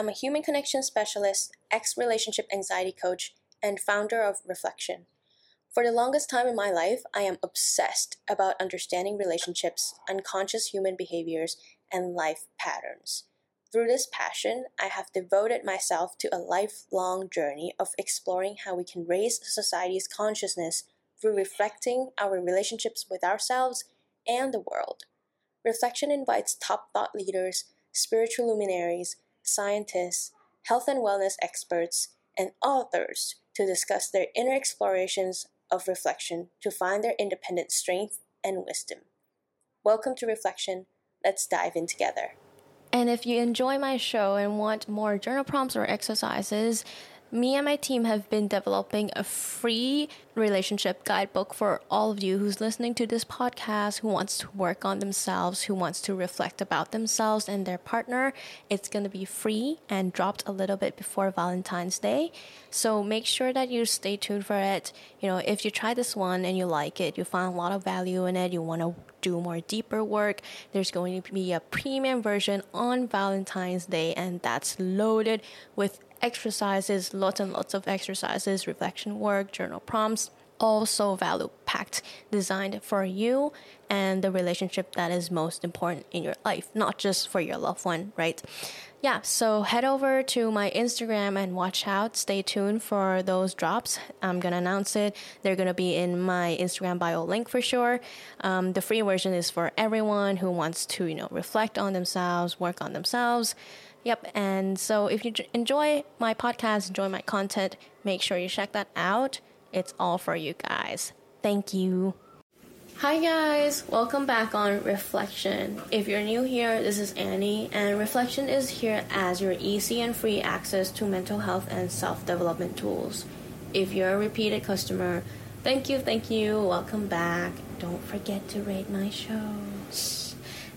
I'm a human connection specialist, ex relationship anxiety coach, and founder of Reflection. For the longest time in my life, I am obsessed about understanding relationships, unconscious human behaviors, and life patterns. Through this passion, I have devoted myself to a lifelong journey of exploring how we can raise society's consciousness through reflecting our relationships with ourselves and the world. Reflection invites top thought leaders, spiritual luminaries, scientists, health and wellness experts, and authors to discuss their inner explorations of reflection to find their independent strength and wisdom. Welcome to Reflection. Let's dive in together. And if you enjoy my show and want more journal prompts or exercises, me and my team have been developing a free relationship guidebook for all of you who's listening to this podcast, who wants to work on themselves, who wants to reflect about themselves and their partner. It's going to be free and dropped a little bit before Valentine's Day. So make sure that you stay tuned for it. You know, if you try this one and you like it, you find a lot of value in it, you want to do more deeper work, there's going to be a premium version on Valentine's Day, and that's loaded with exercises, lots and lots of exercises, reflection work, journal prompts, also value packed, designed for you and the relationship that is most important in your life, not just for your loved one, right? Yeah, so head over to my Instagram and watch out. Stay tuned for those drops. I'm gonna announce it. They're gonna be in my Instagram bio link for sure. Um, the free version is for everyone who wants to, you know, reflect on themselves, work on themselves. Yep. And so if you enjoy my podcast, enjoy my content, make sure you check that out. It's all for you guys. Thank you. Hi guys, welcome back on Reflection. If you're new here, this is Annie, and Reflection is here as your easy and free access to mental health and self development tools. If you're a repeated customer, thank you, thank you, welcome back. Don't forget to rate my show.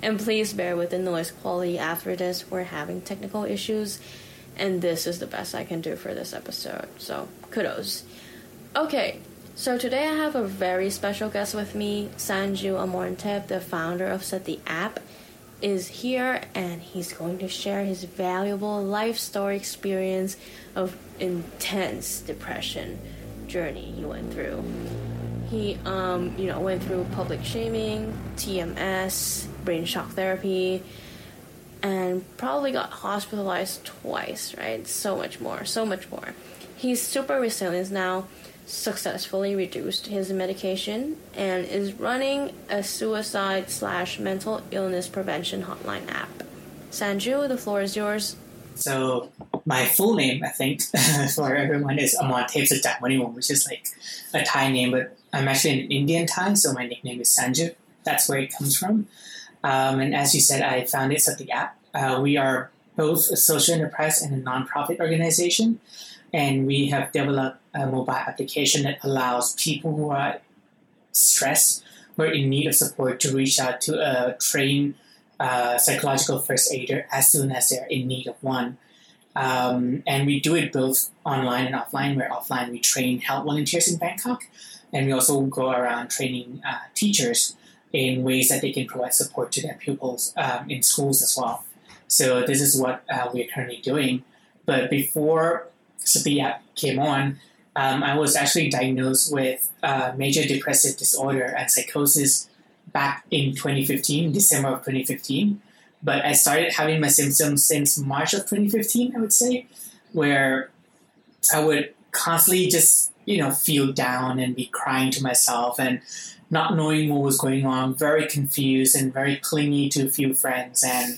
And please bear with the noise quality after this. We're having technical issues, and this is the best I can do for this episode. So, kudos. Okay, so today I have a very special guest with me. Sanju Amornthep, the founder of Sati app, is here and he's going to share his valuable life story experience of intense depression journey he went through. He, um, you know, went through public shaming, TMS, brain shock therapy, and probably got hospitalized twice, right? So much more, so much more. He's super resilient now, successfully reduced his medication, and is running a suicide slash mental illness prevention hotline app. Sanju, the floor is yours. So my full name, I think, for everyone is Amornthep Sachamaneewongse, which is like a Thai name, but I'm actually an Indian Thai, so my nickname is Sanju. That's where it comes from. Um, and as you said, I founded Sati app. Uh, we are both a social enterprise and a nonprofit organization, and we have developed a mobile application that allows people who are stressed or in need of support to reach out to a trained uh, psychological first aider as soon as they're in need of one. Um, and we do it both online and offline. Where offline we train health volunteers in Bangkok, and we also go around training uh, teachers in ways that they can provide support to their pupils um, in schools as well. So this is what uh, we're currently doing. But before App came on, um, I was actually diagnosed with uh, major depressive disorder and psychosis back in 2015, December of 2015. But I started having my symptoms since March of 2015, I would say, where I would constantly just, you know, feel down and be crying to myself and not knowing what was going on, very confused and very clingy to a few friends and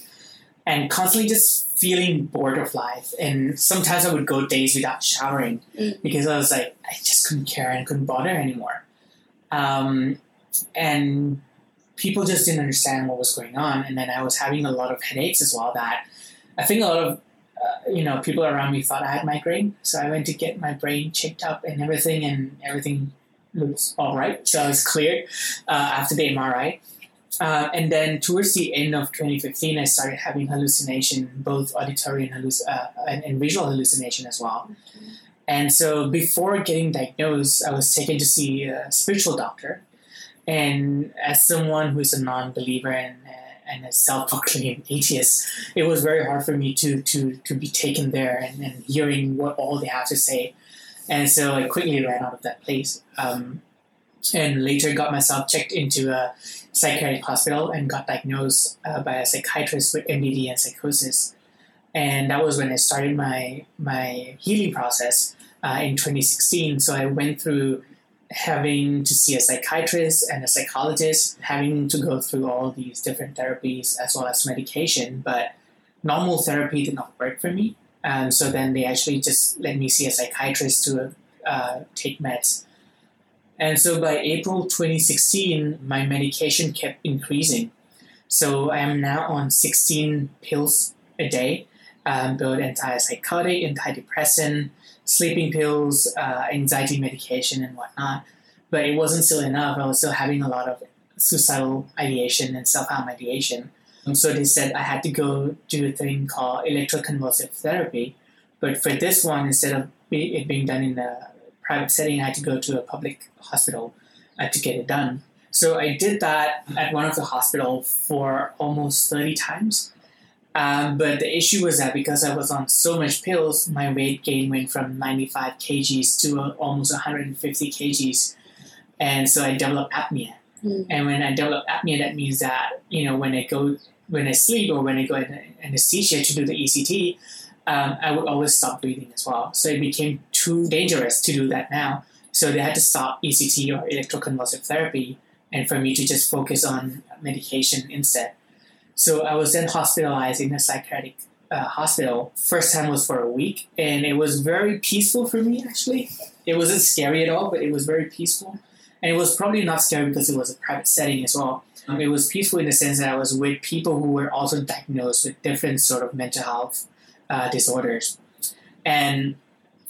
and constantly just feeling bored of life. And sometimes I would go days without showering mm. because I was like, I just couldn't care and couldn't bother anymore. Um, and people just didn't understand what was going on. And then I was having a lot of headaches as well that I think a lot of uh, you know people around me thought I had migraine. So I went to get my brain checked up and everything, and everything looks all right. So I was cleared uh, after the MRI. Uh, and then towards the end of 2015, I started having hallucination, both auditory and, halluc- uh, and, and, visual hallucination as well. And so before getting diagnosed, I was taken to see a spiritual doctor. And as someone who is a non-believer and, and a self-proclaimed atheist, it was very hard for me to to to be taken there and, and hearing what all they have to say. And so I quickly ran out of that place. Um, and later got myself checked into a psychiatric hospital and got diagnosed uh, by a psychiatrist with MDD and psychosis. And that was when I started my my healing process uh, in 2016. So I went through having to see a psychiatrist and a psychologist, having to go through all these different therapies as well as medication. But normal therapy did not work for me. And so then they actually just let me see a psychiatrist to uh, take meds. And so by April 2016, my medication kept increasing. So I am now on 16 pills a day, um, both antipsychotic, antidepressant, sleeping pills, uh, anxiety medication, and whatnot. But it wasn't still enough. I was still having a lot of suicidal ideation and self harm ideation. Um, so they said I had to go do a thing called electroconvulsive therapy. But for this one, instead of it being done in a private setting, I had to go to a public hospital uh, to get it done. So I did that at one of the hospital for almost 30 times. Um, but the issue was that because I was on so much pills, my weight gain went from 95 kgs to uh, almost 150 kgs. And so I developed apnea. Mm. And when I develop apnea, that means that, you know, when I go, when I sleep or when I go in anesthesia to do the ECT, um, I would always stop breathing as well. So it became too dangerous to do that now. So they had to stop ECT or electroconvulsive therapy and for me to just focus on medication instead. So I was then hospitalized in a psychiatric uh, hospital. First time was for a week, and it was very peaceful for me. Actually, it wasn't scary at all, but it was very peaceful, and it was probably not scary because it was a private setting as well. Um, it was peaceful in the sense that I was with people who were also diagnosed with different sort of mental health uh, disorders, and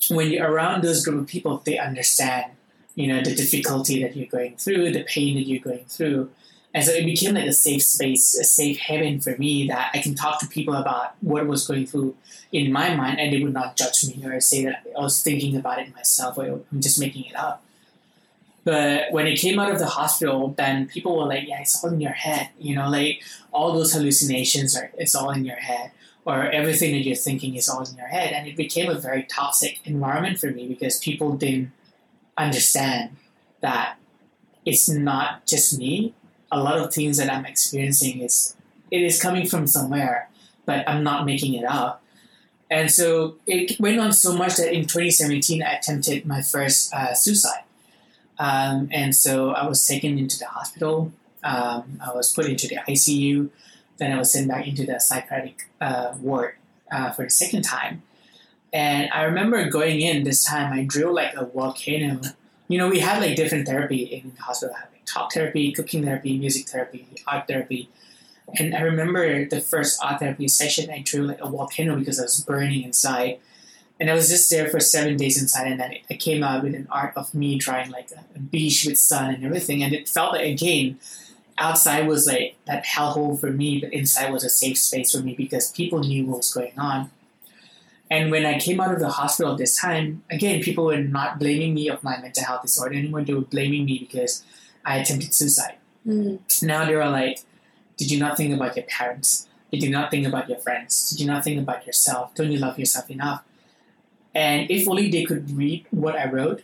when you're around those group of people, they understand, you know, the difficulty that you're going through, the pain that you're going through, and so it became like a safe space, a safe haven for me that I can talk to people about what was going through in my mind and they would not judge me or say that I was thinking about it myself or I'm just making it up. But when it came out of the hospital, then people were like, yeah, it's all in your head. You know, like all those hallucinations are, it's all in your head. Or everything that you're thinking is all in your head. And it became a very toxic environment for me because people didn't understand that it's not just me a lot of things that I'm experiencing is it is coming from somewhere, but I'm not making it up. And so it went on so much that in 2017 I attempted my first uh, suicide. Um, and so I was taken into the hospital. Um, I was put into the ICU. Then I was sent back into the psychiatric uh, ward uh, for the second time. And I remember going in this time, I drew like a volcano. You know, we had like different therapy in the hospital talk therapy, cooking therapy, music therapy, art therapy. And I remember the first art therapy session, I drew like a volcano because I was burning inside. And I was just there for seven days inside, and then I came out with an art of me drawing like a beach with sun and everything. And it felt like, again, outside was like that hellhole for me, but inside was a safe space for me because people knew what was going on. And when I came out of the hospital this time, again, people were not blaming me of my mental health disorder anymore. They were blaming me because I attempted suicide. Mm. Now they are like, did you not think about your parents? Did you not think about your friends? Did you not think about yourself? Don't you love yourself enough? And if only they could read what I wrote,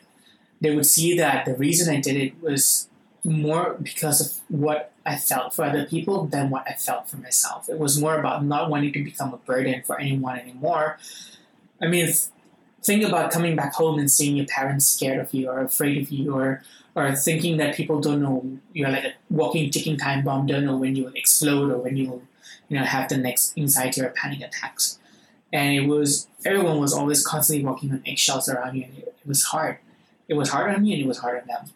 they would see that the reason I did it was more because of what I felt for other people than what I felt for myself. It was more about not wanting to become a burden for anyone anymore. I mean, think about coming back home and seeing your parents scared of you or afraid of you or or thinking that people don't know you're like a walking ticking time bomb, don't know when you will explode or when you will, you know, have the next anxiety or panic attacks. And it was everyone was always constantly walking on eggshells around you, and it, it was hard. It was hard on me, and it was hard on them.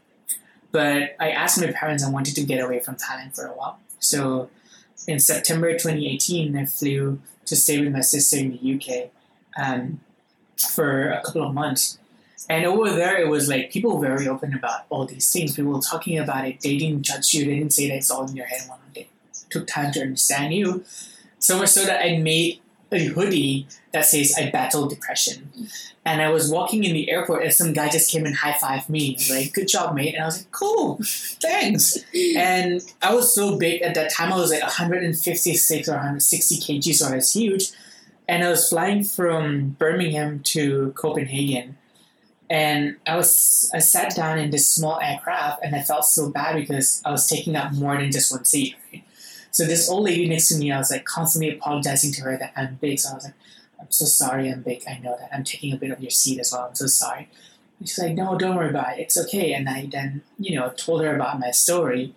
But I asked my parents I wanted to get away from Thailand for a while. So in September 2018, I flew to stay with my sister in the UK um, for a couple of months and over there, it was like people were very open about all these things. People were talking about it. They didn't judge you. They didn't say that it's all in your head one day. Took time to understand you. So much so that I made a hoodie that says I battle depression. And I was walking in the airport and some guy just came and high fived me. Like, good job, mate. And I was like, cool, thanks. and I was so big at that time. I was like 156 or 160 kg, so I was huge. And I was flying from Birmingham to Copenhagen. And I was I sat down in this small aircraft and I felt so bad because I was taking up more than just one seat. Right? So this old lady next to me, I was like constantly apologizing to her that I'm big. So I was like, I'm so sorry I'm big. I know that I'm taking a bit of your seat as well. I'm so sorry. And she's like, no, don't worry about it. It's okay. And I then, you know, told her about my story.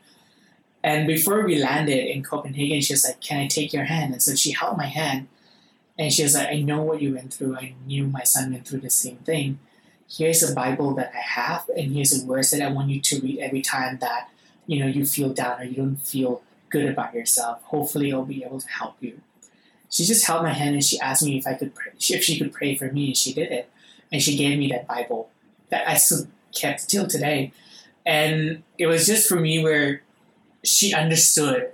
And before we landed in Copenhagen, she was like, can I take your hand? And so she held my hand. And she was like, I know what you went through. I knew my son went through the same thing. Here's a Bible that I have, and here's a verse that I want you to read every time that, you know, you feel down or you don't feel good about yourself. Hopefully, I'll be able to help you she just held my hand and she asked me if I could pray, if she could pray for me, and she did it. And she gave me that Bible that I still kept till today. And it was just for me where she understood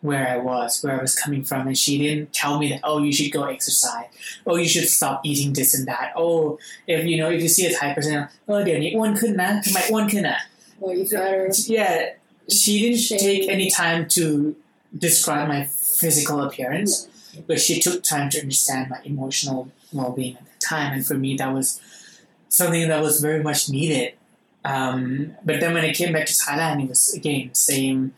where I was, where I was coming from, and she didn't tell me that, oh, you should go exercise, oh, you should stop eating this and that, oh, if you know, if you see a Thai person, oh, dear, one kuna, my one kuna. Well, you better. Yeah, she didn't take any time to describe my physical appearance. Yeah but she took time to understand my emotional well being at the time. And for me, that was something that was very much needed. Um, but then when I came back to Thailand, it was again same.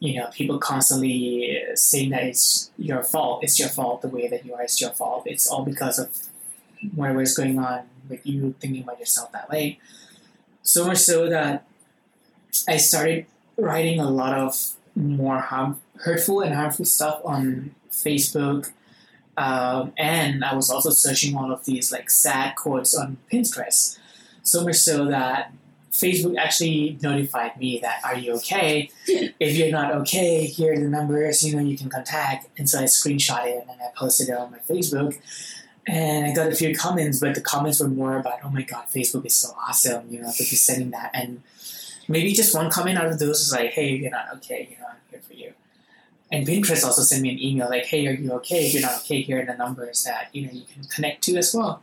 You know, people constantly saying that it's your fault. It's your fault. The way that you are, it's your fault. It's all because of whatever whatever's going on with you thinking about yourself that way. So much so that I started writing a lot of more harm, hurtful and harmful stuff on Facebook. Um, and I was also searching all of these like sad quotes on Pinterest. So much so that Facebook actually notified me that are you okay? if you're not okay, here are the numbers, you know, you can contact. And so I screenshot it and then I posted it on my Facebook. And I got a few comments, but the comments were more about, oh my god, Facebook is so awesome, you know, to be sending that. And maybe just one comment out of those is like, hey, you're not okay, you know, I'm here for you. And Pinterest also sent me an email like, hey, are you okay? If you're not okay, here are the numbers that, you know, you can connect to as well.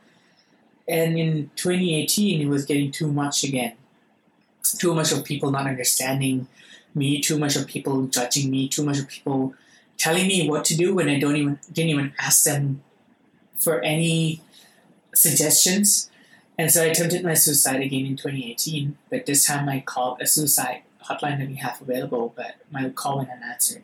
And in 2018, it was getting too much again. Too much of people not understanding me, too much of people judging me, too much of people telling me what to do when I don't even didn't even ask them for any suggestions. And so I attempted my suicide again in 2018, but this time I called a suicide hotline that we have available, but my call went unanswered.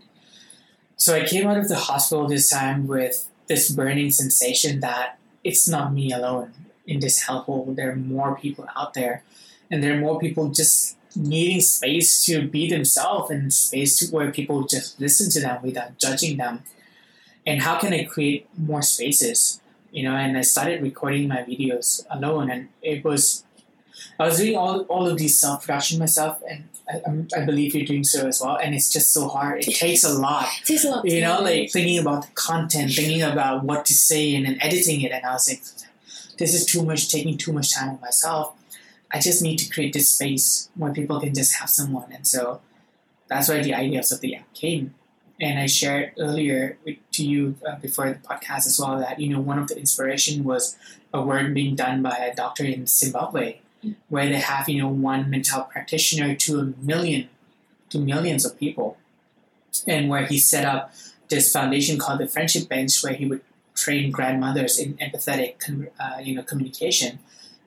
So I came out of the hospital this time with this burning sensation that it's not me alone in this hellhole. There are more people out there, and there are more people just needing space to be themselves and space to where people just listen to them without judging them. And how can I create more spaces? You know, and I started recording my videos alone, and it was I was doing all, all of these self production myself, and I, I'm- believe you're doing so as well. And it's just so hard. It takes a lot It takes a lot. you know, like thinking about the content, thinking about what to say, and then editing it. And I was like, this is too much, taking too much time on myself. I just need to create this space where people can just have someone. And so that's why the ideas of the app came. And I shared earlier with, to you uh, before the podcast as well that, you know, one of the inspiration was a work being done by a doctor in Zimbabwe, where they have, you know, one mental health practitioner to a million, to millions of people and where he set up this foundation called the Friendship Bench, where he would train grandmothers in empathetic, uh, you know, communication,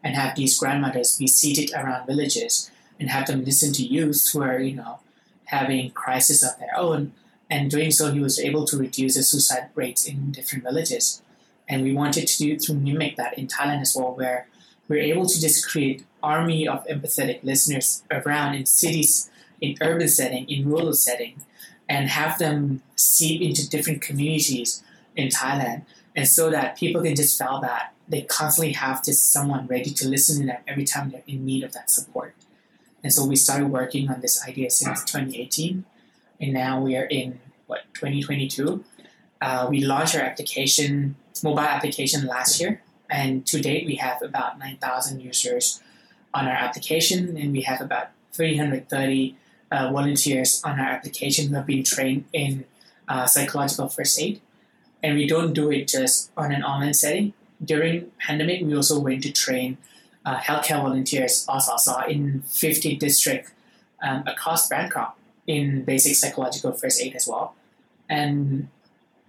and have these grandmothers be seated around villages and have them listen to youth who are, you know, having crisis of their own. And doing so, he was able to reduce the suicide rates in different villages. And we wanted to do to mimic that in Thailand as well, where we're able to just create army of empathetic listeners around in cities, in urban setting, in rural setting, and have them seep into different communities in Thailand. And so that people can just feel that they constantly have this someone ready to listen to them every time they're in need of that support. And so we started working on this idea since 2018. And now we are in what 2022. Uh, we launched our application, mobile application last year, and to date we have about 9,000 users on our application, and we have about 330 uh, volunteers on our application who have been trained in uh, psychological first aid. and we don't do it just on an online setting. During pandemic, we also went to train uh, healthcare volunteers also in 50 districts um, across Bangkok in basic psychological first aid as well. And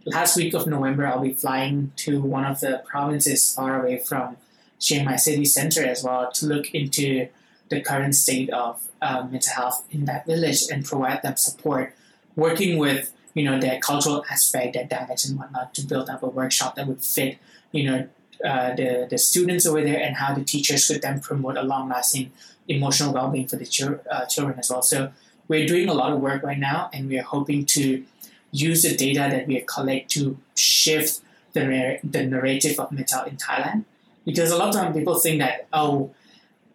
last week of November, I'll be flying to one of the provinces far away from Chiang Mai city center as well to look into the current state of uh, mental health in that village and provide them support, working with you know their cultural aspect, their dialects and whatnot, to build up a workshop that would fit you know uh, the the students over there and how the teachers could then promote a long lasting emotional well being for the chil- uh, children as well. So we're doing a lot of work right now, and we are hoping to use the data that we collect to shift the, the narrative of mental in Thailand. Because a lot of times people think that, oh,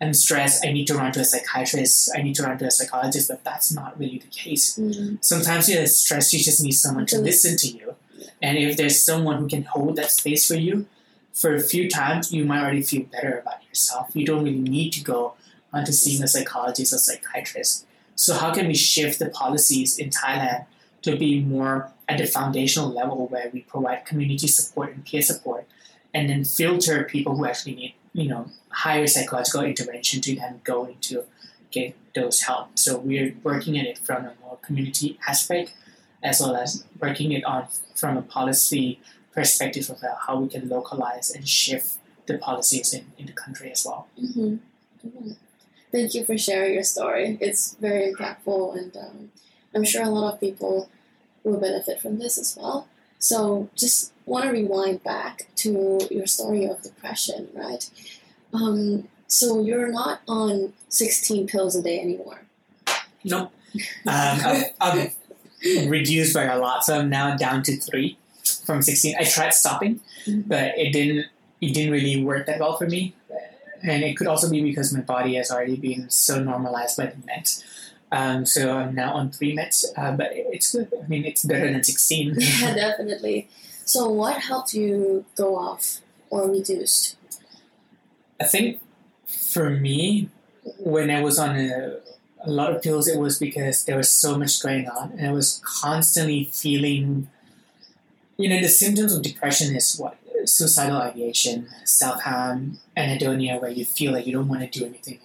I'm stressed, I need to run to a psychiatrist, I need to run to a psychologist, but that's not really the case. Mm-hmm. Sometimes you're stressed, you just need someone to listen to you. And if there's someone who can hold that space for you, for a few times, you might already feel better about yourself. You don't really need to go on to seeing a psychologist or psychiatrist. So how can we shift the policies in Thailand to be more at the foundational level where we provide community support and peer support and then filter people who actually need, you know, higher psychological intervention to then go into get those help. So we're working at it from a more community aspect as well as working it on from a policy perspective of how we can localize and shift the policies in, in the country as well. Mm-hmm. Thank you for sharing your story. It's very impactful, and um, I'm sure a lot of people will benefit from this as well. So, just want to rewind back to your story of depression, right? Um, so, you're not on 16 pills a day anymore. No. Um, I've, I've reduced by a lot, so I'm now down to three from 16. I tried stopping, mm-hmm. but it didn't. It didn't really work that well for me and it could also be because my body has already been so normalized by the meds. Um, so I'm now on three meds, uh, but it's good. I mean, it's better than 16. yeah, definitely. So, what helped you go off or reduced? I think for me, when I was on a, a lot of pills, it was because there was so much going on, and I was constantly feeling. You know, the symptoms of depression is what suicidal ideation, self harm, anhedonia, where you feel like you don't want to do anything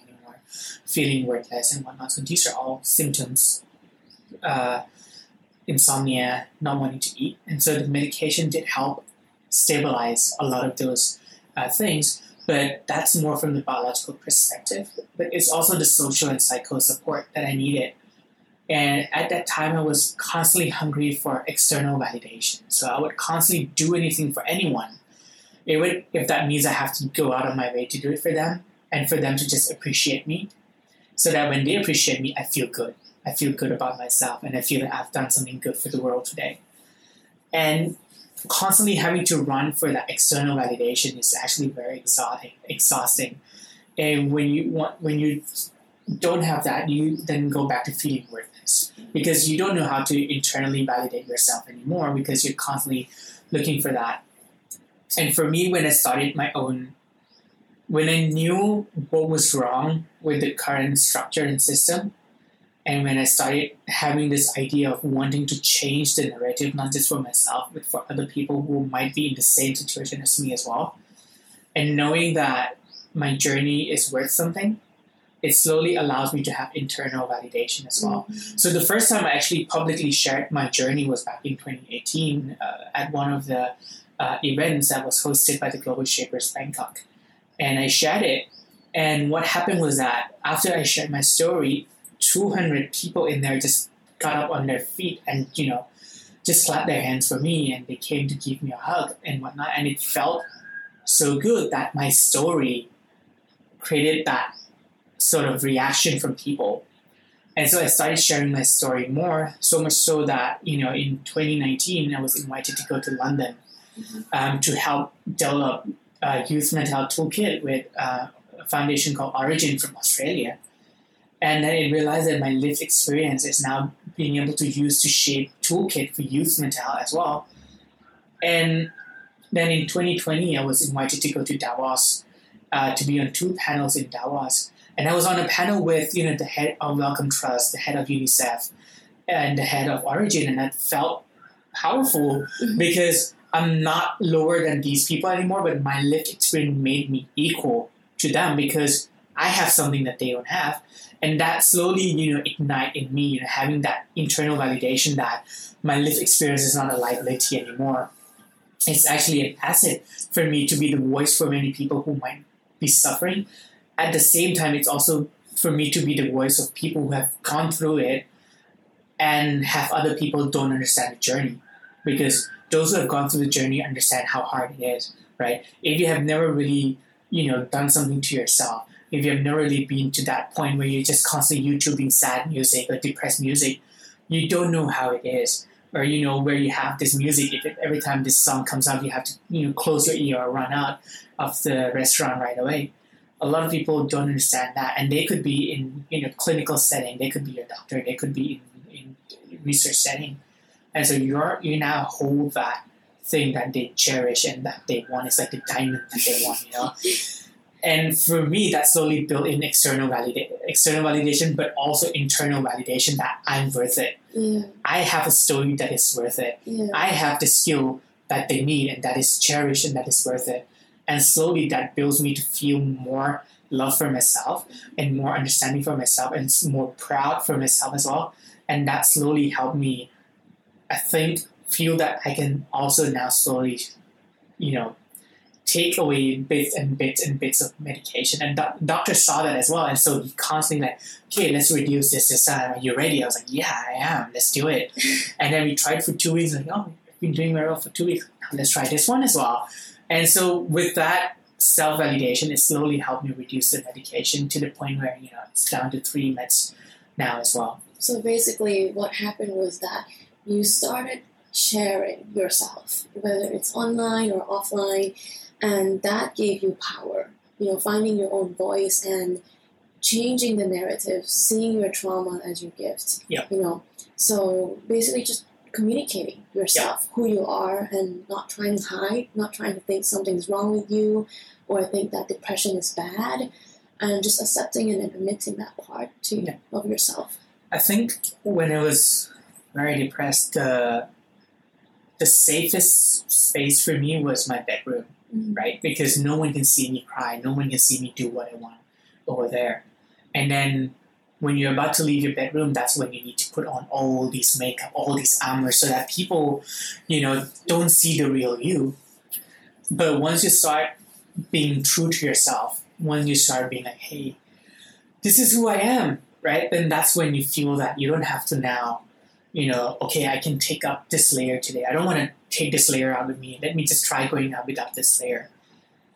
feeling worthless and whatnot. So these are all symptoms. Uh, insomnia, not wanting to eat, and so the medication did help stabilize a lot of those uh, things. But that's more from the biological perspective. But it's also the social and psycho support that I needed and at that time, I was constantly hungry for external validation. So I would constantly do anything for anyone it would if that means I have to go out of my way to do it for them and for them to just appreciate me. So that when they appreciate me, I feel good. I feel good about myself and I feel that I've done something good for the world today. And constantly having to run for that external validation is actually very exhausting exhausting. And when you want when you don't have that, you then go back to feeling worthless because you don't know how to internally validate yourself anymore because you're constantly looking for that and for me, when I started my own, when I knew what was wrong with the current structure and system, and when I started having this idea of wanting to change the narrative, not just for myself, but for other people who might be in the same situation as me as well, and knowing that my journey is worth something, it slowly allows me to have internal validation as well. Mm-hmm. So the first time I actually publicly shared my journey was back in 2018 uh, at one of the uh, events that was hosted by the Global Shapers Bangkok. And I shared it. And what happened was that after I shared my story, 200 people in there just got up on their feet and, you know, just clapped their hands for me and they came to give me a hug and whatnot. And it felt so good that my story created that sort of reaction from people. And so I started sharing my story more, so much so that, you know, in 2019, I was invited to go to London um, to help develop a youth mental health toolkit with uh, a foundation called Orygen from Australia. And then I realized that my lived experience is now being able to use to shape toolkit for youth mental health as well. And then in 2020, I was invited to go to Davos uh, to be on two panels in Davos. And I was on a panel with, you know, the head of Wellcome Trust, the head of UNICEF, and the head of Orygen, and that felt powerful mm-hmm. because I'm not lower than these people anymore, but my lived experience made me equal to them because I have something that they don't have. And that slowly, you know, ignite in me, you know, having that internal validation that my lived experience is not a liability anymore. It's actually an asset for me to be the voice for many people who might be suffering. At the same time, it's also for me to be the voice of people who have gone through it and have other people don't understand the journey. Because those who have gone through the journey understand how hard it is, right? If you have never really, you know, done something to yourself, if you have never really been to that point where you're just constantly YouTubing sad music or depressed music, you don't know how it is. Or you know where you have this music. If every time this song comes out, you have to you know close your ear or run out of the restaurant right away. A lot of people don't understand that, and they could be in in a clinical setting. They could be a doctor. They could be in, in research setting, and so you're you now hold that thing that they cherish and that they want. It's like the diamond that they want, you know and for me that slowly built in external validation external validation but also internal validation that i'm worth it Yeah. i have a story that is worth it Yeah. i have the skill that they need and that is cherished and that is worth it and slowly that builds me to feel more love for myself and more understanding for myself and more proud for myself as well and that slowly helped me i think feel that i can also now slowly you know take away bits and bits and bits of medication. And doc- doctor saw that as well. And so he constantly like, okay, let's reduce this, this, that. Are you ready? I was like, yeah, I am. Let's do it. and then we tried for two weeks. Like, oh, we've been doing very well for two weeks. Now let's try this one as well. And so with that self validation, it slowly helped me reduce the medication to the point where you know it's down to three meds now as well. So basically, what happened was that you started sharing yourself, whether it's online or offline, and that gave you power. You know, finding your own voice and changing the narrative, seeing your trauma as your gift. Yeah. You know, so basically just communicating yourself, who you are, and not trying to hide, not trying to think something's wrong with you, or think that depression is bad, and just accepting and admitting that part to Yeah. of yourself. I think when it was very depressed, the the safest space for me was my bedroom. Mhm. right? Because no one can see me cry, no one can see me do what I want over there. And then when you're about to leave your bedroom, that's when you need to put on all these makeup, all these armor, so that people, you know, don't see the real you. But once you start being true to yourself, once you start being like, hey, this is who I am, right? Then that's when you feel that you don't have to now, you know, okay, I can take up this layer today. I don't want to take this layer out with me. Let me just try going out without this layer.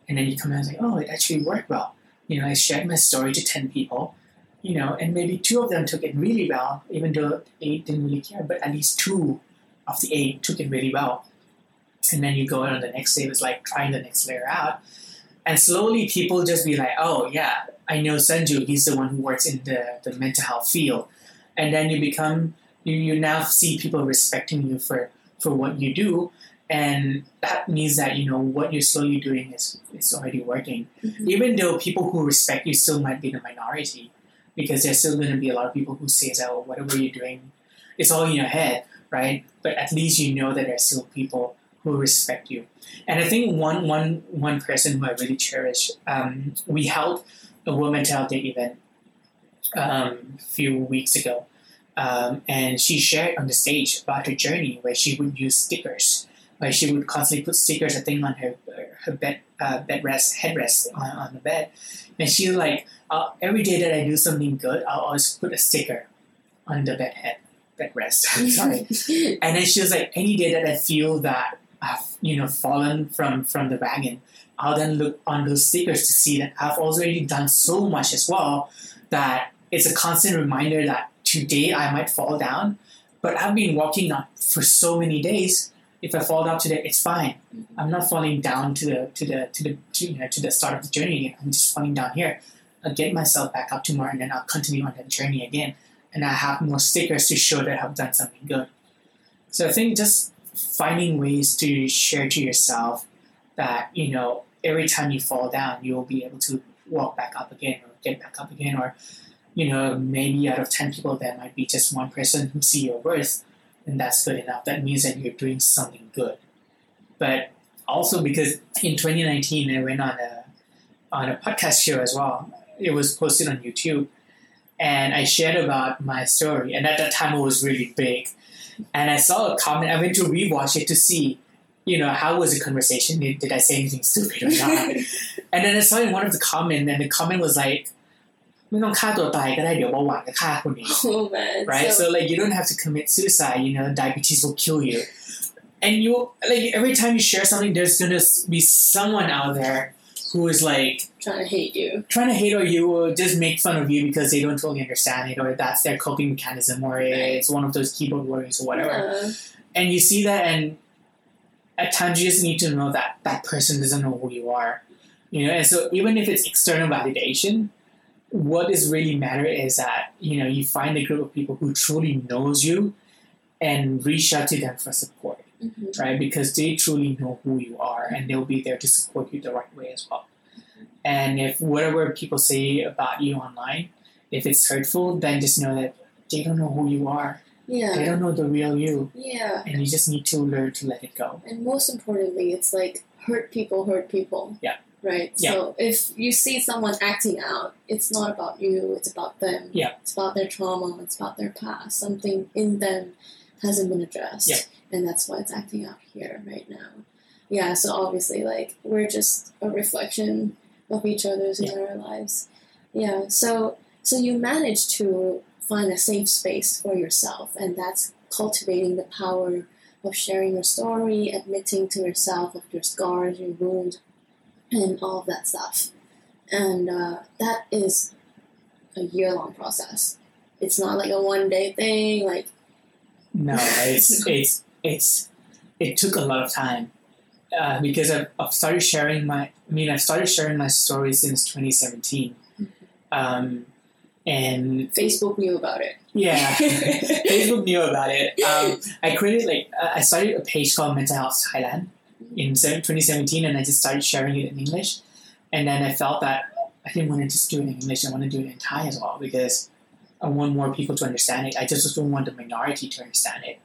And then you come out and say, oh, it actually worked well. You know, I shared my story to 10 people, you know, and maybe two of them took it really well, even though eight didn't really care, but at least two of the eight took it really well. And then you go on the next day, it was like trying the next layer out. And slowly people just be like, oh, yeah, I know Sanju, he's the one who works in the, the mental health field. And then you become, you, you now see people respecting you for for what you do. And that means that you know what you're slowly doing is, is already working. Mhm. even though people who respect you still might be the minority because there's still going to be a lot of people who say that oh, whatever you're doing it's all in your head right? But at least you know that there's still people who respect you. And i think one one one person who i really cherish um, we held a world mental health day event um, a few weeks ago um, and she shared on the stage about her journey where she would use stickers where she would constantly put stickers I think on her her bed uh, bed rest headrest on, on the bed. And she was like uh, every day that I do something good I'll always put a sticker on the bed head bed rest. Sorry. And then she was like any day that I feel that I've you know fallen from from the wagon I'll then look on those stickers to see that I've already done so much as well that it's a constant reminder that today I might fall down, but I've been walking up for so many days. If I fall down today, it's fine. I'm not falling down to the to the to the to, you know, to the start of the journey again. I'm just falling down here. I'll get myself back up tomorrow, and then I'll continue on that journey again. And I have more stickers to show that I've done something good. So I think just finding ways to share to yourself that you know every time you fall down, you'll be able to walk back up again or get back up again, or you know, maybe out of 10 people, there might be just one person who see your worth, and that's good enough. That means that you're doing something good. but also because in 2019 I went on a on a podcast show as well. It was posted on YouTube, and I shared about my story. And at that time, it was really big. And I saw a comment. I went to rewatch it to see, you know, how was the conversation? Did, did I say anything stupid or not? and then I saw in one of the comment, and the comment was like, ไม่ต้องฆ่าตัวตายก็ได้เดี๋ยวเบาหวานก็ฆ่าคนนี้ Oh man. right? So, So, like you don't have to commit suicide. You know, diabetes will kill you, and you like every time you share something, there's gonna be someone out there who is like trying to hate you. trying to hate or you or just make fun of you because they don't totally understand it or that's their coping mechanism or Right. it's one of those keyboard warriors or whatever. Yeah. And you see that, and at times you just need to know that that person doesn't know who you are. You know, and so even if it's external validation, what is really matter is that you know you find a group of people who truly knows you and reach out to them for support Mhm. right? Because they truly know who you are and they'll be there to support you the right way as well. And if whatever people say about you online, if it's hurtful, then just know that they don't know who you are. yeah They don't know the real you. Yeah. And you just need to learn to let it go. And most importantly, it's like hurt people hurt people. Yeah. Right. Yeah. So if you see someone acting out, it's not about you. It's about them. Yeah. It's about their trauma. It's about their past. Something in them hasn't been addressed. Yeah. And that's why it's acting out here right now. Yeah. So obviously, like we're just a reflection of each other's Yeah. entire lives. Yeah. So so you manage to find a safe space for yourself, and that's cultivating the power of sharing your story, admitting to yourself of your scars, your wounds, and all of that stuff. And uh, that is a year long process. It's not like a one day thing. Like, No, it's it's it's it took a lot of time. Uh, because I've, I've started sharing my I mean I've started sharing my story since 2017. Um, and Facebook knew about it. yeah, Facebook knew about it. Um, I created like I started a page called Mental Health Thailand in 2017, and I just started sharing it in English. And then I felt that I didn't want to just do it in English; I want to do it in Thai as well because I want more people to understand it. I just don't want the minority to understand it.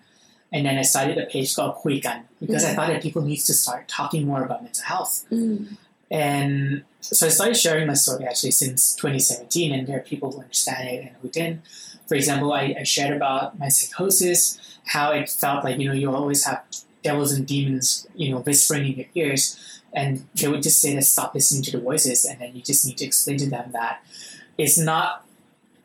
And then I started a page called Kuikan because I thought that people need to start talking more about mental health. Mm. And so I started sharing my story actually since 2017, and there are people who understand it and who didn't. For example, I, I shared about my psychosis, how it felt like, you know, you always have devils and demons, you know, whispering in your ears. And they would just say that stop listening to the voices, and then you just need to explain to them that it's not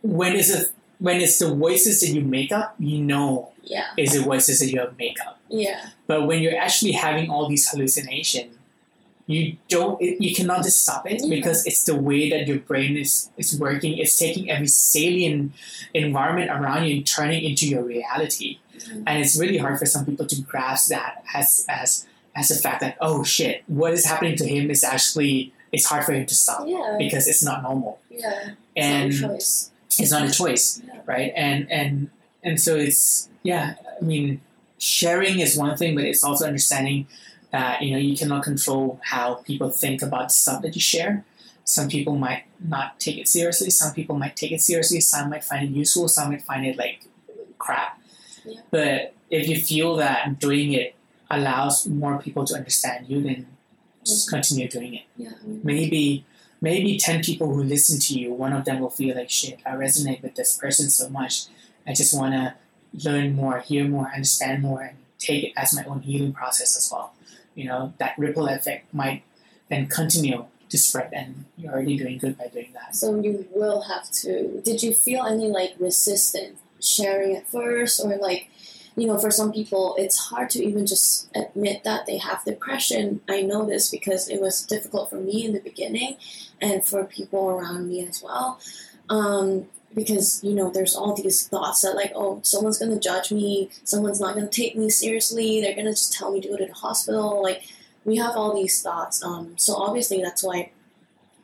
when it's when it's the voices that you make up, you know Yeah. is the voices that you have make up. Yeah. But when you're actually having all these hallucinations, you don't. It, you cannot just stop it Yeah. because it's the way that your brain is is working. It's taking every salient environment around you and turning into your reality. Mhm. And it's really hard for some people to grasp that as as as the fact that oh shit, what is happening to him is actually it's hard for him to stop Yeah. because it's not normal Yeah. and it's not a choice. it's not a choice Yeah. right and and and so it's yeah i mean sharing is one thing but it's also understanding that you know you cannot control how people think about the stuff that you share. Some people might not take it seriously. Some people might take it seriously. Some might find it useful. Some might find it like crap. Yeah. but if you feel that doing it allows more people to understand you then just Mhm. continue doing it. Yeah. Maybe maybe 10 people who listen to you one of them will feel like shit i resonate with this person so much. I just want to learn more hear more understand more and take it as my own healing process as well you know that ripple effect might then continue to spread and you're already doing good by doing that So you will have to. Did you feel any like resistance sharing at first, or like, you know, for some people it's hard to even just admit that they have depression. I know this because it was difficult for me in the beginning, and for people around me as well. Um, because you know, there's all these thoughts that like, oh, someone's gonna judge me, someone's not gonna take me seriously, they're gonna just tell me to go to the hospital, like. We have all these thoughts, um, so obviously that's why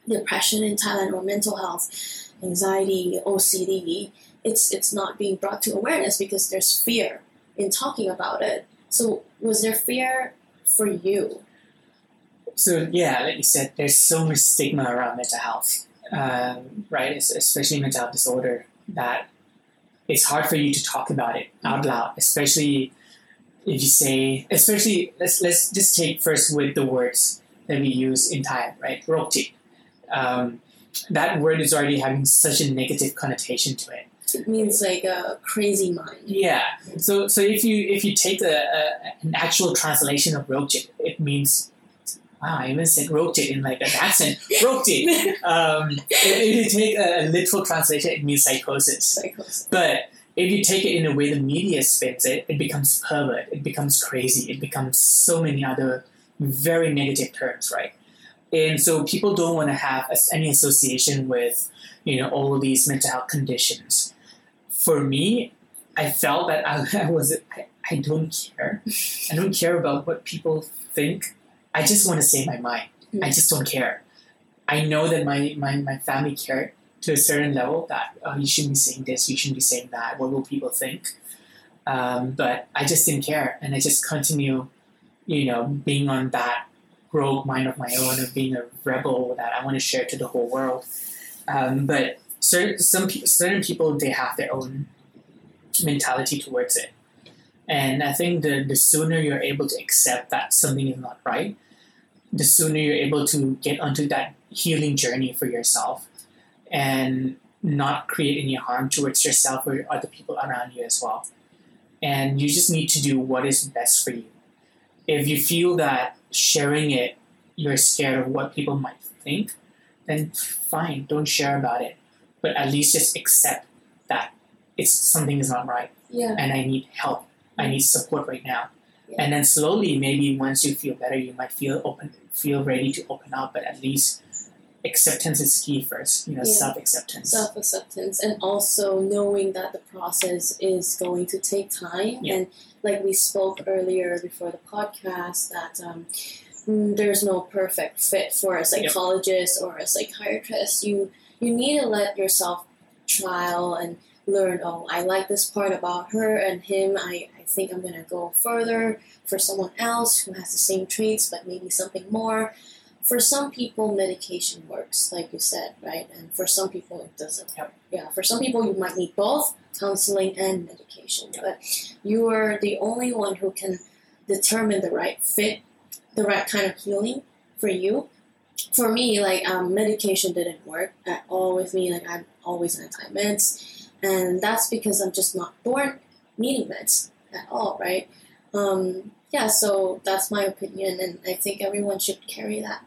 depression in Thailand or mental health, anxiety, OCD, it's it's not being brought to awareness because there's fear in talking about it. So was there fear for you? so yeah like you said there's so much stigma around mental health um, right especially mental disorder that it's hard for you to talk about it out loud especially if you say, especially let's let's just take first with the words that we use in Thai, right? Rokjit. Um, that word is already having such a negative connotation to it. It means like a crazy mind. Yeah. So so if you if you take a, a an actual translation of Rokjit, it means wow, I even said Rokjit in like an accent. Rokjit. um, if, if you take a, a literal translation, it means psychosis. Psychosis. But if you take it in a way the media spins it, it becomes pervert, it becomes crazy, it becomes so many other very negative terms, right? And so people don't want to have any association with, you know, all these mental health conditions. For me, I felt that I, I was, I, I don't care. I don't care about what people think. I just want to say my mind. I just don't care. I know that my, my, my family cared to a certain level that oh, you shouldn't be saying this, you shouldn't be saying that. What will people think? Um, but I just didn't care, and I just continue, you know, being on that rogue mind of my own of being a rebel that I want to share to the whole world. Um, but certain some certain people they have their own mentality towards it, and I think the the sooner you're able to accept that something is not right, the sooner you're able to get onto that healing journey for yourself and not create any harm towards yourself or other people around you as well. And you just need to do what is best for you. If you feel that sharing it, you're scared of what people might think, then fine, don't share about it. But at least just accept that it's something is not right Yeah. and I need help. I need support right now. Yeah. And then slowly, maybe once you feel better, you might feel open, feel ready to open up. But at least acceptance is key first. You know, Yeah. self acceptance. Self acceptance and also knowing that the process is going to take time. Yeah. And like we spoke earlier before the podcast, that um, mm, there's no perfect fit for a psychologist or a psychiatrist. You you need to let yourself trial and learn. Oh, I like this part about her and him. I think I'm gonna go further for someone else who has the same traits but maybe something more. For some people, medication works, like you said, right? And for some people, it doesn't. Yep. Yeah, for some people, you might need both counseling and medication. But you are the only one who can determine the right fit, the right kind of healing for you. For me, like um, medication didn't work at all with me. Like I'm always anti meds, and that's because I'm just not born needing meds at all, right? Um, yeah, so that's my opinion, and I think everyone should carry that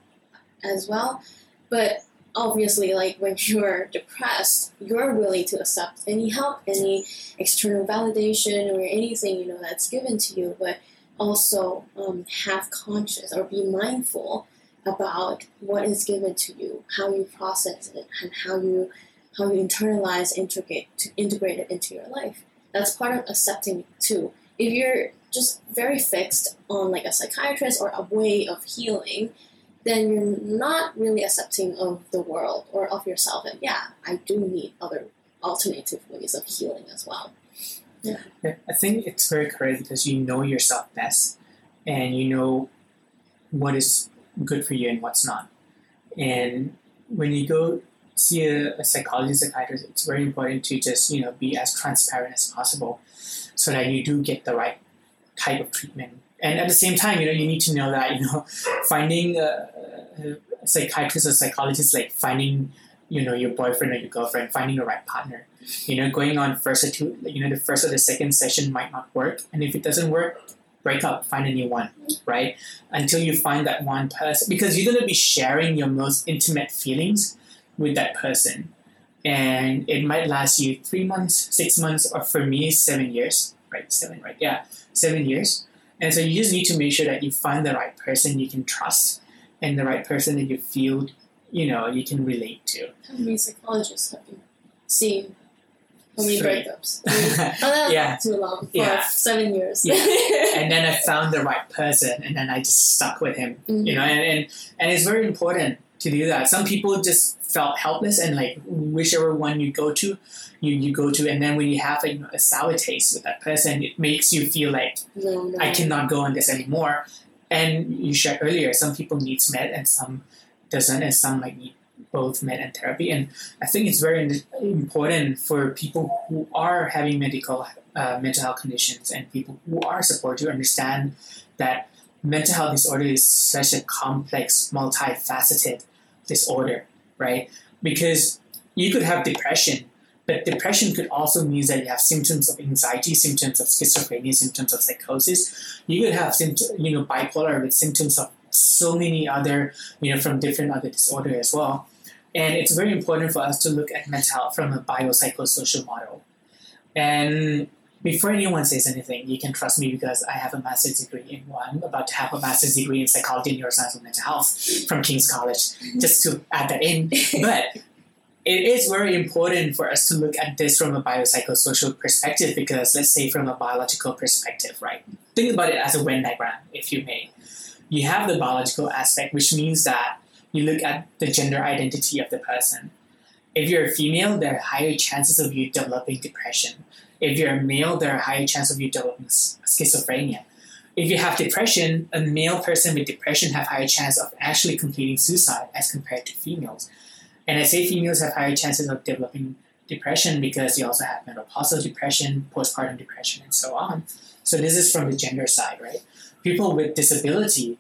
as well. But obviously, like when you're depressed, you're willing to accept any help, any external validation, or anything you know that's given to you. But also um, have conscious or be mindful about what is given to you, how you process it, and how you how you internalize, integrate to integrate it into your life. That's part of accepting too. If you're just very fixed on like a psychiatrist or a way of healing, then you're not really accepting of the world or of yourself. And yeah, I do need other alternative ways of healing as well. Yeah, I think it's very correct because you know yourself best and you know what is good for you and what's not. And when you go see a, a psychologist, psychiatrist, it's very important to just you know be as transparent as possible, so that you do get the right type of treatment. And at the same time, you know you need to know that you know finding a, a psychiatrist or psychologist like finding you know your boyfriend or your girlfriend, finding the right partner. You know, going on first or two, you know, the first or the second session might not work, and if it doesn't work, break up, find a new one, right? Until you find that one person, because you're gonna be sharing your most intimate feelings with that person, and it might last you three months, six months, or for me, seven years, right? Seven, right? Yeah, seven years. And so you just need to make sure that you find the right person you can trust, and the right person that you feel, you know, you can relate to. How many psychologists have you seen? How many Three. breakups? Oh, Yeah. too long. For Yeah. seven years. Yeah. and then I found the right person, and then I just stuck with him. Mhm. You know, and, and and it's very important to do that. Some people just felt helpless, and like whichever one you go to, you you go to, and then when you have like, a sour taste with that person, it makes you feel like no. I cannot go on this anymore. And you shared earlier, some people need med, and some doesn't, and some like need both med and therapy. And I think it's very important for people who are having medical uh, mental health conditions and people who are supported to understand that mental health disorder is such a complex, multifaceted disorder, right? Because you could have depression, but depression could also mean that you have symptoms of anxiety, symptoms of schizophrenia, symptoms of psychosis. You could have you know, bipolar with symptoms of so many other, you know, from different other disorder as well. And it's very important for us to look at mental health from a biopsychosocial model. And before anyone says anything, you can trust me because I have a master's degree in one. I'm about to have a master's degree in psychology and neuroscience and mental health from King's College, mm-hmm. just to add that in. But it is very important for us to look at this from a biopsychosocial perspective because let's say from a biological perspective, right? Think about it as a Venn diagram, if you may. You have the biological aspect, which means that you look at the gender identity of the person. If you're a female, there are higher chances of you developing depression. If you're a male, there are higher chances of you developing schizophrenia. If you have depression, a male person with depression have higher chance of actually completing suicide as compared to females. And I say females have higher chances of developing depression because you also have menopausal depression, postpartum depression, and so on. So this is from the gender side, right? People with disability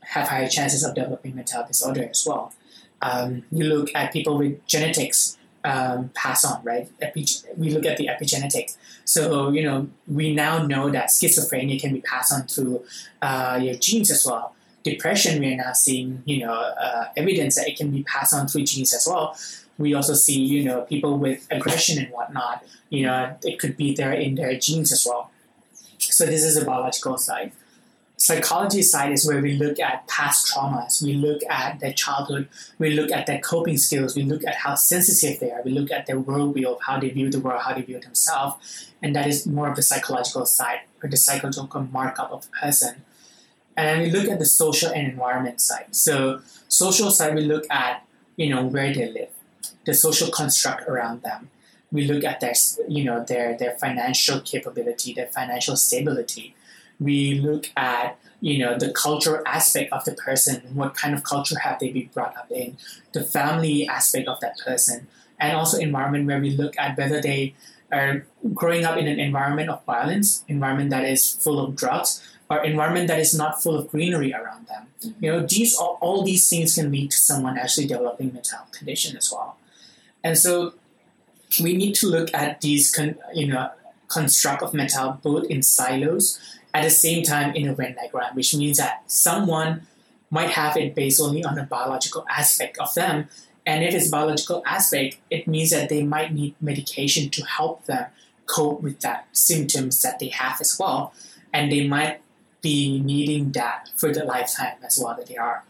have higher chances of developing mental disorder as well. Um, you look at people with genetics um, pass on, right? We look at the epigenetic. So, you know, we now know that schizophrenia can be passed on through uh, your genes as well. Depression, we are now seeing, you know, uh, evidence that it can be passed on through genes as well. We also see, you know, people with aggression and whatnot, you know, it could be there in their genes as well. So this is the biological side psychology side is where we look at past traumas, we look at their childhood, we look at their coping skills, we look at how sensitive they are, we look at their worldview of how they view the world, how they view themselves, and that is more of the psychological side or the psychological markup of the person. And then we look at the social and environment side. So social side, we look at you know where they live, the social construct around them. We look at their you know their their financial capability, their financial stability we look at you know the cultural aspect of the person what kind of culture have they been brought up in the family aspect of that person and also environment where we look at whether they are growing up in an environment of violence environment that is full of drugs or environment that is not full of greenery around them. You know these all, all these things can lead to someone actually developing mental condition as well. And so we need to look at these con- you know construct of mental both in silos at the same time in a Venn diagram, which means that someone might have it based only on a biological aspect of them. And if it's biological aspect, it means that they might need medication to help them cope with that symptoms that they have as well. And they might be needing that for the lifetime as well that they are.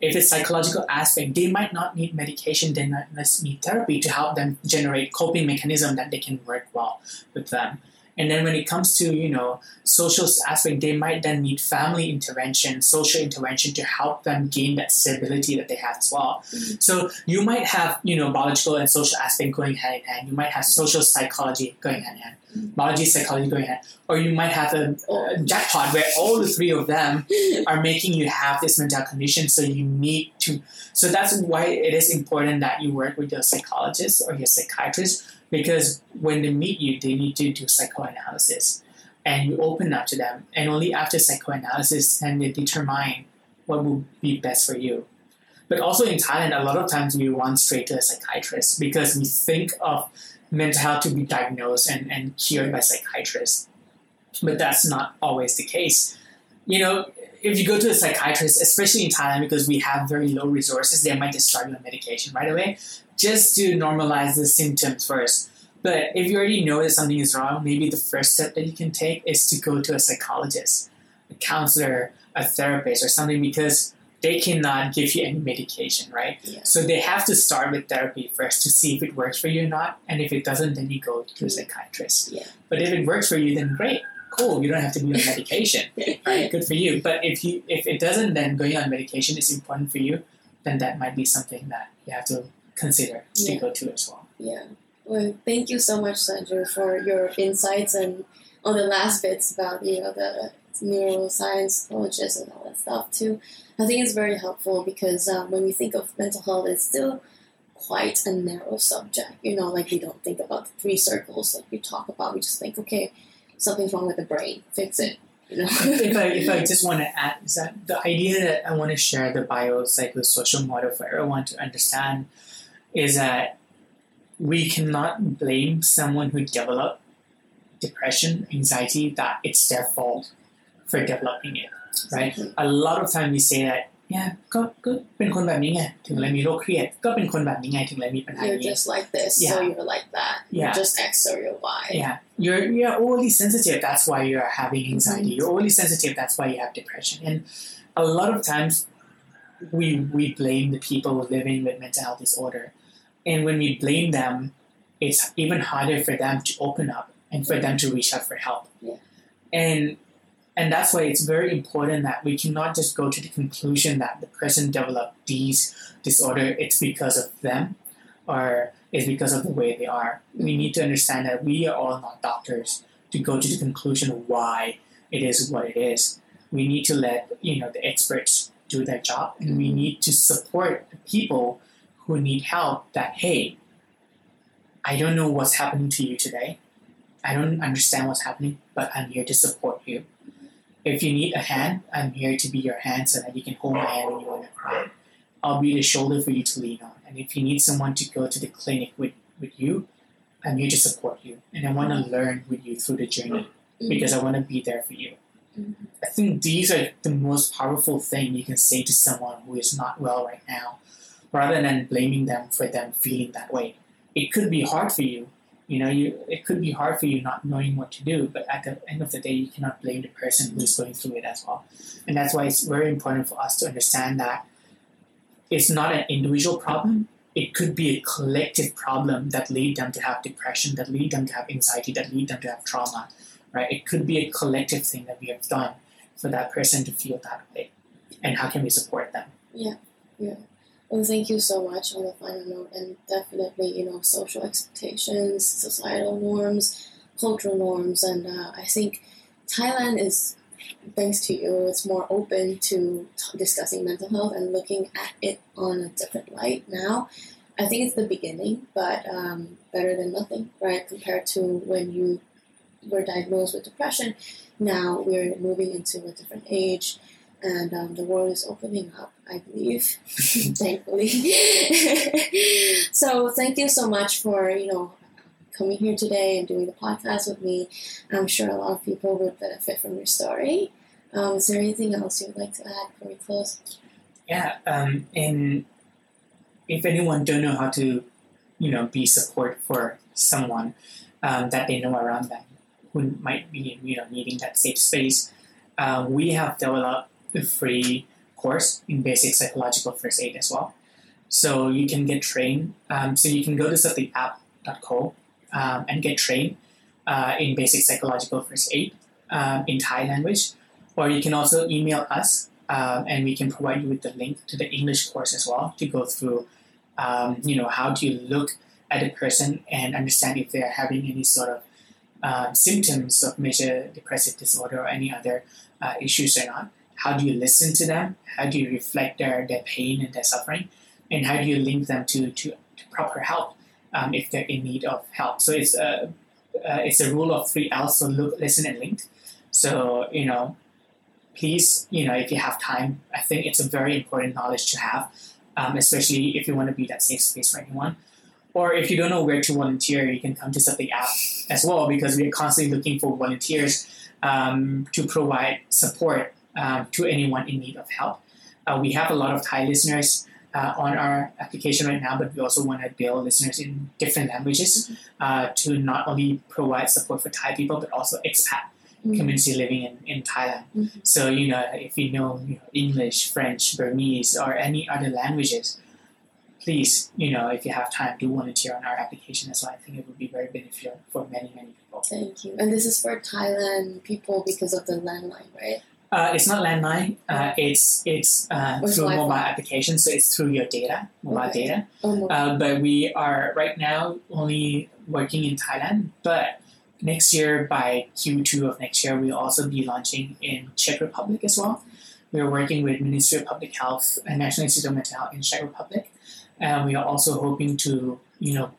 If it's psychological aspect, they might not need medication, they might need therapy to help them generate coping mechanism that they can work well with them. And then when it comes to, you know, social aspect, they might then need family intervention, social intervention to help them gain that stability that they have as well. Mm-hmm. So you might have, you know, biological and social aspect going hand in hand. You might have social psychology going hand in hand, mm-hmm. biology, psychology going hand, or you might have a, a jackpot where all the three of them are making you have this mental condition. So you need to. So that's why it is important that you work with your psychologist or your psychiatrist because when they meet you, they need to do psychoanalysis, and you open up to them, and only after psychoanalysis can they determine what will be best for you. But also in Thailand, a lot of times we run straight to a psychiatrist because we think of mental health to be diagnosed and, and cured by psychiatrists. But that's not always the case. You know, if you go to a psychiatrist, especially in Thailand, because we have very low resources, they might just start you on medication right away just to normalize the symptoms first. But if you already know that something is wrong, maybe the first step that you can take is to go to a psychologist, a counselor, a therapist, or something because they cannot give you any medication, right? Yeah. So they have to start with therapy first to see if it works for you or not. And if it doesn't, then you go to a psychiatrist. Yeah. But if it works for you, then great, cool. You don't have to be on medication, right? Good for you. But if you if it doesn't, then going on medication is important for you. Then that might be something that you have to consider yeah. to go to as well. Yeah. Well, thank you so much, Sanju, for your insights and on the last bits about you know the neuroscience coaches and all that stuff too. I think it's very helpful because um, when we think of mental health, it's still quite a narrow subject. You know, like we don't think about the three circles like we talk about. We just think, okay, something's wrong with the brain, fix it. You know? if I if I just want to add is that the idea that I want to share the biopsychosocial model for everyone to understand is that we cannot blame someone who developed depression, anxiety, that it's their fault for developing it, right? A lot of time we say that yeah ก็ก็เป็นคนแบบนี้ไงถึงเลยมีโรคเครียดก็เป็นคนแบบนี้ไงถึงเลยมีปัญหา You're นี้ just like this, so Yeah. you're like that. Yeah. You're just X or you're Y. Yeah, you're you're overly sensitive. That's why you're having anxiety. You're overly sensitive. That's why you have depression. And a lot of times, we we blame the people living with mental health disorder, and when we blame them, it's even harder for them to open up and for them to reach out for help. Yeah. And and that's why it's very important that we cannot just go to the conclusion that the person developed these disorder. It's because of them, or is because of the way they are. We need to understand that we are all not doctors to go to the conclusion of why it is what it is. We need to let you know the experts do their job, and we need to support the people who need help. That hey, I don't know what's happening to you today. I don't understand what's happening, but I'm here to support you. If you need a hand, I'm here to be your hand so that you can hold my hand when you want to cry. I'll be the shoulder for you to lean on. And if you need someone to go to the clinic with, with you, I'm here to support you. And I want to learn with you through the journey because I want to be there for you. Mhm. I think these are the most powerful thing you can say to someone who is not well right now, rather than blaming them for them feeling that way. It could be hard for you. You know, you it could be hard for you not knowing what to do, but at the end of the day, you cannot blame the person who's going through it as well. And that's why it's very important for us to understand that it's not an individual problem. It could be a collective problem that lead them to have depression, that lead them to have anxiety, that lead them to have trauma, right? It could be a collective thing that we have done for that person to feel that way. And how can we support them? Well, thank you so much on the final note, and definitely, you know, social expectations, societal norms, cultural norms, and uh, I think Thailand is, thanks to you, it's more open to t- discussing mental health and looking at it on a different light now. I think it's the beginning, but um, better than nothing, right? Compared to when you were diagnosed with depression, now we're moving into a different age and um, the world is opening up, I believe, thankfully. so thank you so much for you know coming here today and doing the podcast with me. I'm sure a lot of people would benefit from your story. Um, is there anything else you'd like to add before we close? Yeah, um, and if anyone don't know how to, you know, be support for someone um, that they know around them who might be, you know, needing that safe space, uh, we have developed a free course in basic psychological first aid as well. So you can get trained. Um, so you can go to satiapp.co um, and get trained uh, in basic psychological first aid um, in Thai language, or you can also email us um, and we can provide you with the link to the English course as well to go through, um, you know, how do you look at a person and understand if they are having any sort of um, symptoms of major depressive disorder or any other uh, issues or not. How do you listen to them? How do you reflect their, their pain and their suffering? And how do you link them to, to, to proper help um, if they're in need of help? So it's a, uh, it's a rule of three L's, so look, listen, and link. So, you know, please, you know, if you have time, I think it's a very important knowledge to have, um, especially if you want to be that safe space for anyone. Or if you don't know where to volunteer, you can come to Sati App as well because we are constantly looking for volunteers um, to provide support um, to anyone in need of help. Uh, we have a lot of Thai listeners uh, on our application right now, but we also want to build listeners in different languages uh, to not only provide support for Thai people, but also expat community living in, in Thailand. Mhm. So, you know, if you know, you know English, French, Burmese, or any other languages, please, you know, if you have time, do volunteer on our application as well. I think it would be very beneficial for many, many people. Thank you. And this is for Thailand people because of the landline, right? Uh, it's not landline. Uh, it's it's uh, through mobile application, so it's through your data, mobile Okay. data. Oh. Uh, but we are right now only working in Thailand. But next year, by Q2 of next year, we'll also be launching in Czech Republic as well. We're working with Ministry of Public Health and National Institute of Mental Health in Czech Republic, and we are also hoping to, you know,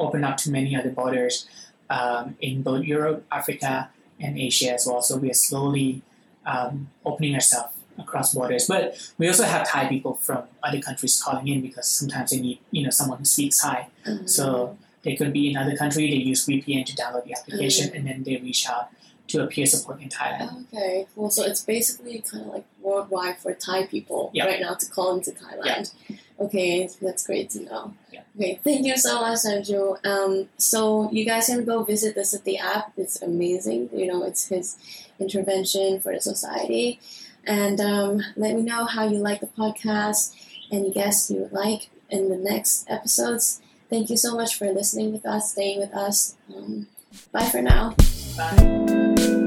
open up to many other borders um, in both Europe, Africa, and Asia as well. So we are slowly um, opening ourselves across borders. But we also have Thai people from other countries calling in because sometimes they need, you know, someone who speaks Thai. Mm-hmm. So they could be in another country, they use VPN to download the application, and then they reach out to a peer support in Thailand. Okay, well, so it's basically kind of like worldwide for Thai people Yeah. right now to call into Thailand. Okay, that's great to know. Yeah. Okay, thank you so much, Sanju. Um, so you guys can go visit the Sati app. It's amazing. You know, it's his intervention for the society. And um, let me know how you like the podcast, any guests you would like in the next episodes. Thank you so much for listening with us, staying with us. Um, bye for now. Bye.